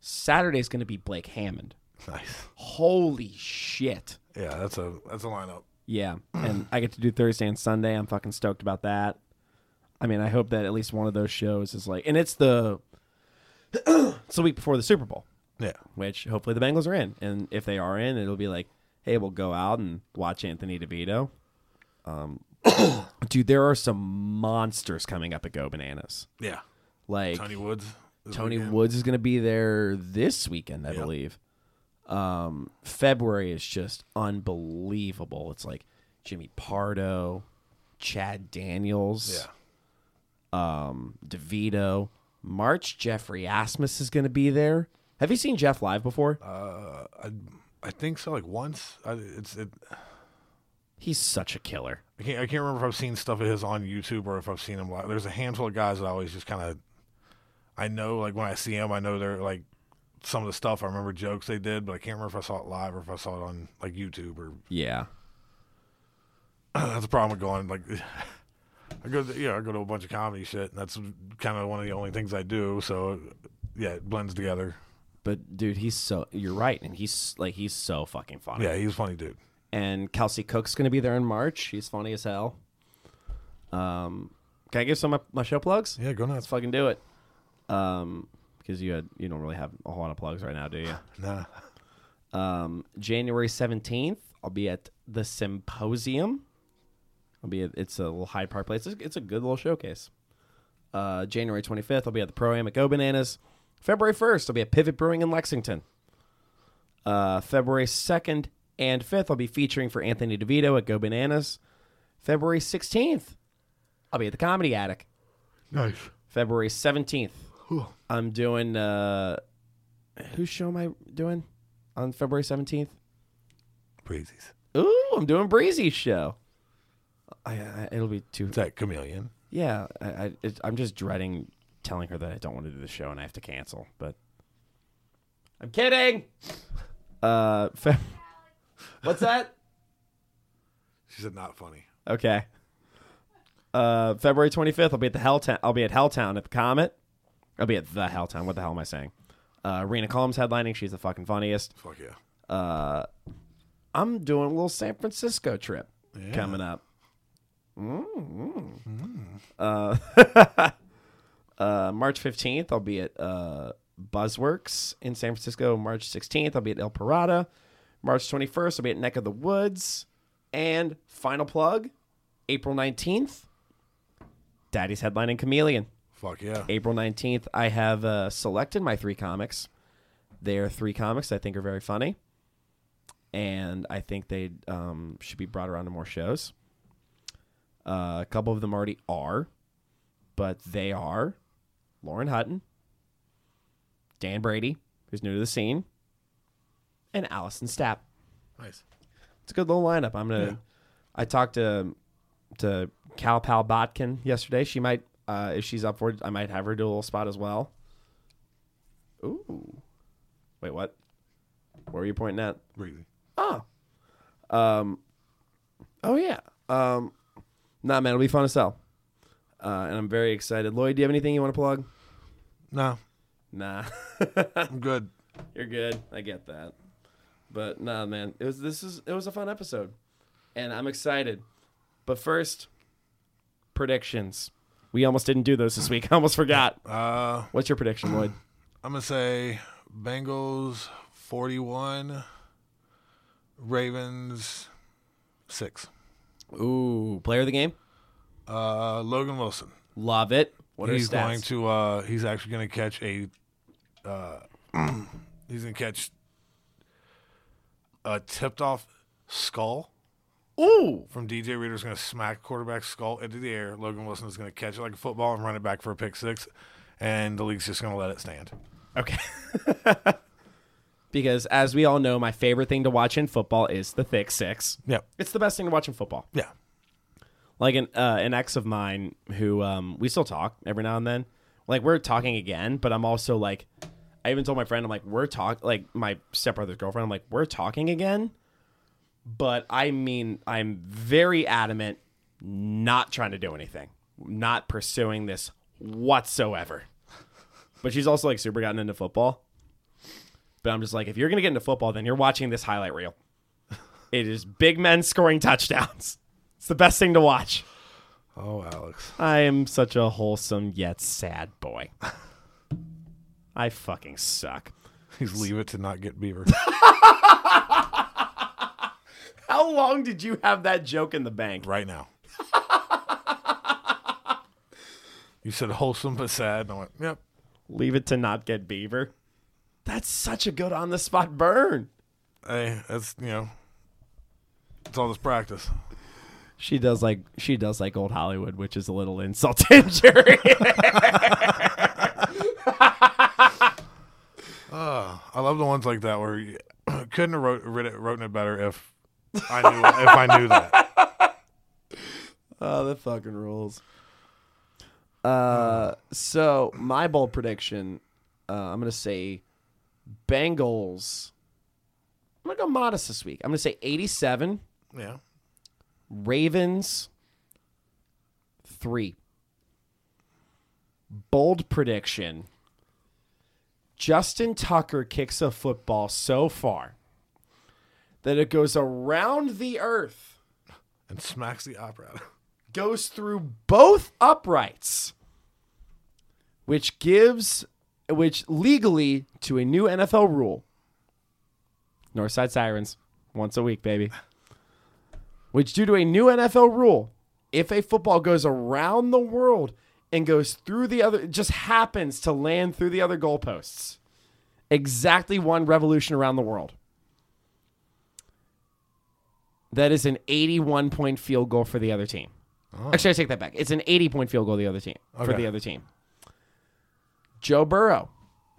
Saturday is going to be Blake Hammond. Nice. Holy shit. Yeah, that's a that's a lineup. Yeah, and I get to do Thursday and Sunday. I'm fucking stoked about that. I mean, I hope that at least one of those shows is like, and it's the [CLEARS THROAT] it's the week before the Super Bowl, Yeah. which hopefully the Bengals are in, and if they are in, it'll be like, hey, we'll go out and watch Anthony DeVito. Um, [COUGHS] dude, there are some monsters coming up at Go Bananas. Yeah. Like Tony Woods. Tony weekend. Woods is going to be there this weekend, I Yeah. believe. Um, February is just unbelievable. It's like Jimmy Pardo, Chad Daniels, Yeah. um, DeVito. March, Jeffrey Asmus is going to be there. Have you seen Jeff live before? Uh, I I think so. Like once. I, it's it. He's such a killer. I can't I can't remember if I've seen stuff of his on YouTube or if I've seen him live. There's a handful of guys that I always just kind of. I know like when I see them, I know they're like some of the stuff. I remember jokes they did, but I can't remember if I saw it live or if I saw it on like YouTube or. Yeah. [CLEARS THROAT] that's the problem with going like. [LAUGHS] I go, to, yeah, I go to a bunch of comedy shit, and that's kind of one of the only things I do. So, yeah, it blends together. But dude, he's so you're right, and he's like he's so fucking funny. Yeah, he's a funny dude. and Kelsey Cook's going to be there in March. He's funny as hell. Um, can I give some of my, my show plugs? Yeah, go Let's nuts. fucking do it. Um, because you had you don't really have a whole lot of plugs right now, do you? [LAUGHS] Nah, Um, January seventeenth, I'll be at the Symposium. I'll be at, it's a little Hyde Park place. It's, it's a good little showcase. Uh, January twenty fifth, I'll be at the Pro Am at Go Bananas. February 1st, I'll be at Pivot Brewing in Lexington. Uh, February 2nd and 5th, I'll be featuring for Anthony DeVito at Go Bananas. February 16th, I'll be at the Comedy Attic. Nice. February 17th, I'm doing. Uh, whose show am I doing on February 17th? Breezy's. Ooh, I'm doing Breezy's show. I, I, it'll be too. Is that chameleon? Yeah, I, I, it, I'm just dreading telling her that I don't want to do the show and I have to cancel. But I'm kidding. Uh, [LAUGHS] Fe- what's that? She said not funny. Okay. Uh, February 25th, I'll be at the Helltown. I'll be at Helltown at the Comet. I'll be at the Helltown. What the hell am I saying? Uh, Rena Combs headlining. She's the fucking funniest. Fuck yeah. Uh, I'm doing a little San Francisco trip coming up. Mm. Uh, [LAUGHS] uh, March 15th, I'll be at uh, Buzzworks in San Francisco. March 16th, I'll be at El Parada. March 21st, I'll be at Neck of the Woods. And final plug, April 19th, Daddy's headlining Chameleon. Fuck yeah. April 19th, I have uh, selected my three comics. They are three comics I think are very funny. And I think they um, should be brought around to more shows. Uh, a couple of them already are, but they are Lauren Hutton, Dan Brady, who's new to the scene, and Allison Stapp. Nice. It's a good little lineup. I'm gonna. Yeah. I talked to to Cal Pal Botkin yesterday. She might, uh, if she's up for it, I might have her do a little spot as well. Ooh, wait, what? Where were you pointing at? Really? Oh, um, oh yeah. Um, nah, man, it'll be fun to sell. Uh, and I'm very excited. Lloyd, do you have anything you want to plug? No, Nah, [LAUGHS] I'm good. you're good. I get that. But nah, man, it was this is it was a fun episode, and I'm excited. But first, predictions. We almost didn't do those this week. [LAUGHS] I almost forgot. Uh, What's your prediction, Lloyd? I'm gonna say Bengals 41, Ravens six. Ooh, player of the game. Uh, Logan Wilson. Love it. What he's going to. Uh, he's actually going to catch a. Uh, [CLEARS THROAT] he's going to catch a tipped off skull Ooh, from DJ Reader's going to smack quarterback skull into the air. Logan Wilson is going to catch it like a football and run it back for a pick six, and the league's just going to let it stand. Okay. [LAUGHS] because as we all know, my favorite thing to watch in football is the thick six. Yep. It's the best thing to watch in football. Yeah. Like an uh, an ex of mine who um, we still talk every now and then. Like we're talking again, but I'm also like, I even told my friend, I'm like, we're talk like my stepbrother's girlfriend. I'm like, we're talking again, but I mean, I'm very adamant, not trying to do anything, not pursuing this whatsoever. But she's also like super gotten into football. But I'm just like, if you're gonna get into football, then you're watching this highlight reel. [LAUGHS] It is big men scoring touchdowns. It's the best thing to watch. Oh, Alex. I am such a wholesome yet sad boy. I fucking suck. He's leave it to not get Beaver. [LAUGHS] How long did you have that joke in the bank? right now. you said wholesome but sad. And I went, yep. Leave it to not get beaver. That's such a good on the spot burn. Hey, that's, you know, it's all this practice. She does like she does like old Hollywood, which is a little insult to injury. [LAUGHS] I love the ones like that where you [CLEARS THROAT] couldn't have wrote, writ it, written it better if I knew if I knew that. Oh, [LAUGHS] that fucking rules. Uh, so my bold prediction, uh, I'm gonna say Bengals. I'm gonna go modest this week. I'm gonna say 87. Yeah. Ravens three. Bold prediction. Justin Tucker kicks a football so far that it goes around the earth And smacks the opera goes through both uprights, which gives, which legally to a new NFL rule. Northside Sirens, once a week, baby. Which, due to a new NFL rule, if a football goes around the world and goes through the other, just happens to land through the other goalposts. Exactly one revolution around the world. That is an 81 point field goal for the other team. Ah. Actually, I take that back. It's an 80 point field goal the other team for the other team. Joe Burrow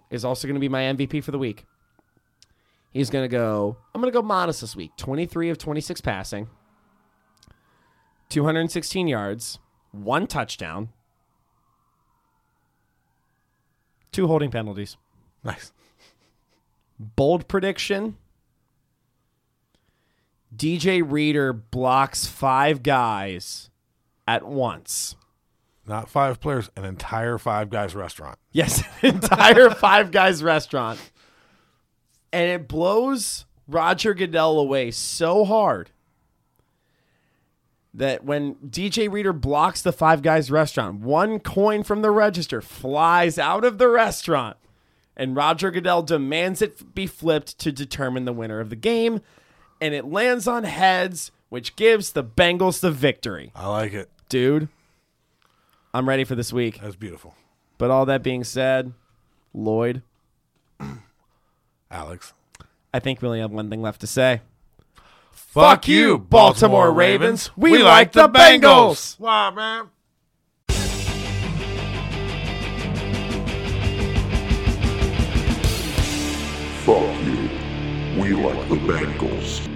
is also going to be my MVP for the week. He's going to go, I'm going to go modest this week 23 of 26 passing, 216 yards, one touchdown, two holding penalties. Nice. Bold prediction DJ Reader blocks five guys at once. Not five players, an entire five guys restaurant. Yes, [LAUGHS] entire Five Guys restaurant. And it blows Roger Goodell away so hard that when DJ Reader blocks the Five Guys restaurant, one coin from the register flies out of the restaurant, and Roger Goodell demands it be flipped to determine the winner of the game, and it lands on heads, which gives the Bengals the victory. I like it. Dude, I'm ready for this week. That's beautiful. But all that being said, Lloyd, [CLEARS THROAT] Alex. I think we only have one thing left to say. Fuck you, Baltimore Ravens. We like the Bengals. Wow, man. Fuck you. We like the Bengals.